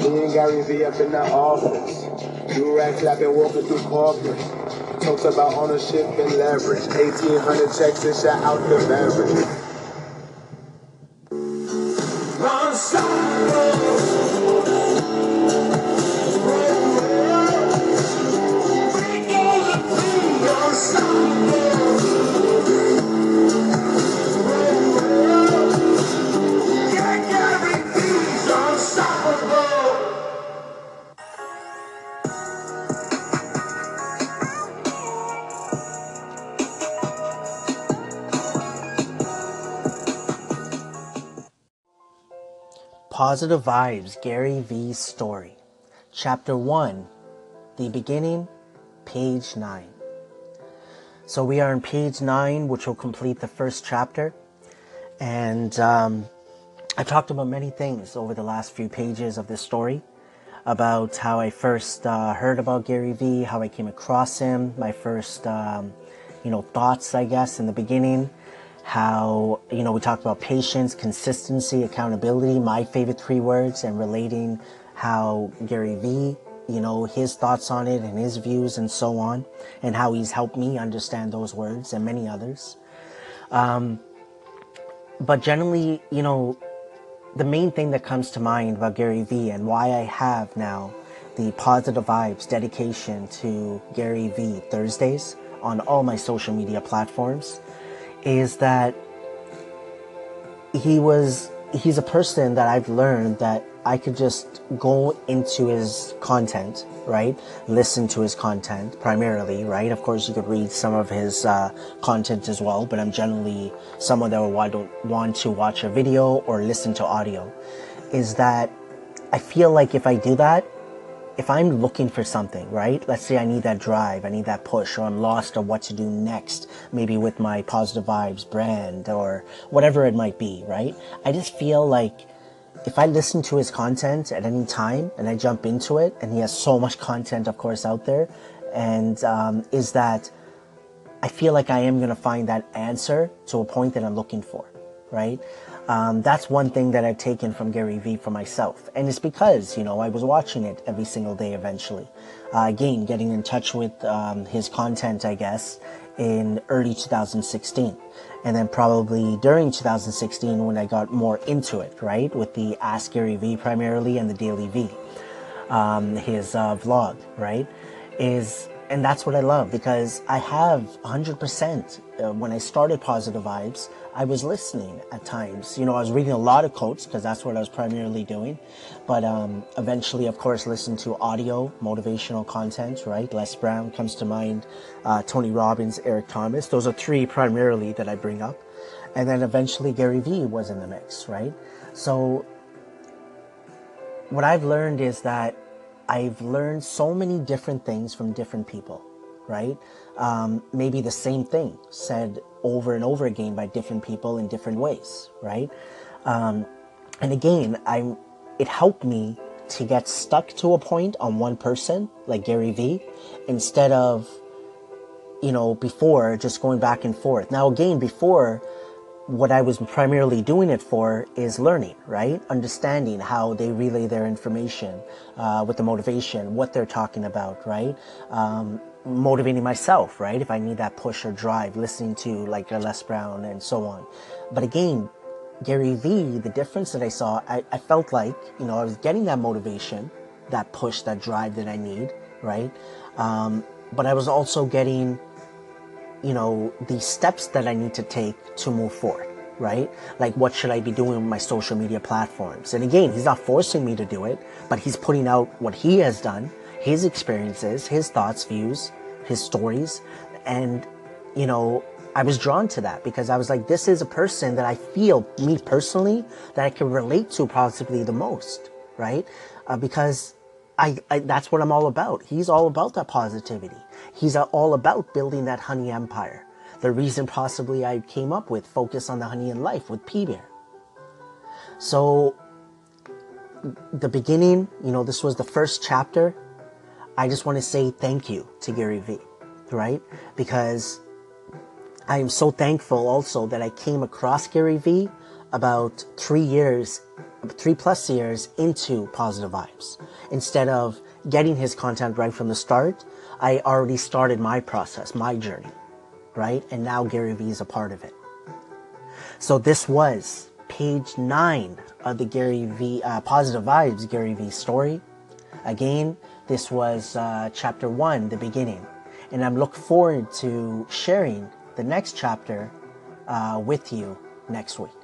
Me and Gary V up in the office. Do rag clapping, walking through corporate. Talks about ownership and leverage. 1800 checks and shot out the beverage. Positive Vibes Gary V's Story. Chapter 1 The Beginning, page 9. So we are on page 9, which will complete the first chapter. And um, I've talked about many things over the last few pages of this story about how I first uh, heard about Gary Vee, how I came across him, my first, um, you know, thoughts, I guess, in the beginning how, you know, we talked about patience, consistency, accountability, my favorite three words, and relating how Gary Vee, you know, his thoughts on it and his views and so on, and how he's helped me understand those words and many others. Um, but generally, you know, the main thing that comes to mind about Gary Vee and why I have now the positive vibes dedication to Gary Vee Thursdays on all my social media platforms is that he was he's a person that I've learned that I could just go into his content, right? Listen to his content primarily, right? Of course, you could read some of his uh, content as well, but I'm generally someone that would want to watch a video or listen to audio. Is that I feel like if I do that, if I'm looking for something, right? Let's say I need that drive, I need that push, or I'm lost on what to do next, maybe with my positive vibes brand or whatever it might be, right? I just feel like if I listen to his content at any time and I jump into it, and he has so much content, of course, out there, and um, is that I feel like I am going to find that answer to a point that I'm looking for, right? Um, that's one thing that I've taken from Gary Vee for myself. And it's because, you know, I was watching it every single day eventually. Uh, again, getting in touch with um, his content, I guess, in early 2016. And then probably during 2016 when I got more into it, right? With the Ask Gary Vee primarily and the DailyVee, um, his uh, vlog, right? Is and that's what I love because I have 100% uh, when I started Positive Vibes, I was listening at times. You know, I was reading a lot of quotes because that's what I was primarily doing. But um, eventually, of course, listen to audio, motivational content, right? Les Brown comes to mind, uh, Tony Robbins, Eric Thomas. Those are three primarily that I bring up. And then eventually Gary Vee was in the mix, right? So what I've learned is that I've learned so many different things from different people, right? Um, maybe the same thing said over and over again by different people in different ways, right? Um, and again, I'm, it helped me to get stuck to a point on one person, like Gary Vee, instead of, you know, before just going back and forth. Now, again, before, what I was primarily doing it for is learning, right? Understanding how they relay their information uh, with the motivation, what they're talking about, right? Um, motivating myself, right? If I need that push or drive, listening to like Les Brown and so on. But again, Gary Vee, the difference that I saw, I, I felt like, you know, I was getting that motivation, that push, that drive that I need, right? Um, but I was also getting you know, the steps that I need to take to move forward, right? Like what should I be doing with my social media platforms? And again, he's not forcing me to do it, but he's putting out what he has done, his experiences, his thoughts, views, his stories. And, you know, I was drawn to that because I was like, this is a person that I feel, me personally, that I can relate to possibly the most, right? Uh, because I, I, that's what I'm all about. He's all about that positivity. He's all about building that honey empire. The reason possibly I came up with Focus on the Honey in Life with P Bear. So, the beginning, you know, this was the first chapter. I just want to say thank you to Gary Vee, right? Because I am so thankful also that I came across Gary Vee about three years three plus years into positive vibes. Instead of getting his content right from the start, I already started my process, my journey, right? And now Gary Vee is a part of it. So this was page nine of the Gary V uh, Positive Vibes Gary V story. Again, this was uh, chapter one, the beginning, and I'm looking forward to sharing the next chapter uh, with you next week.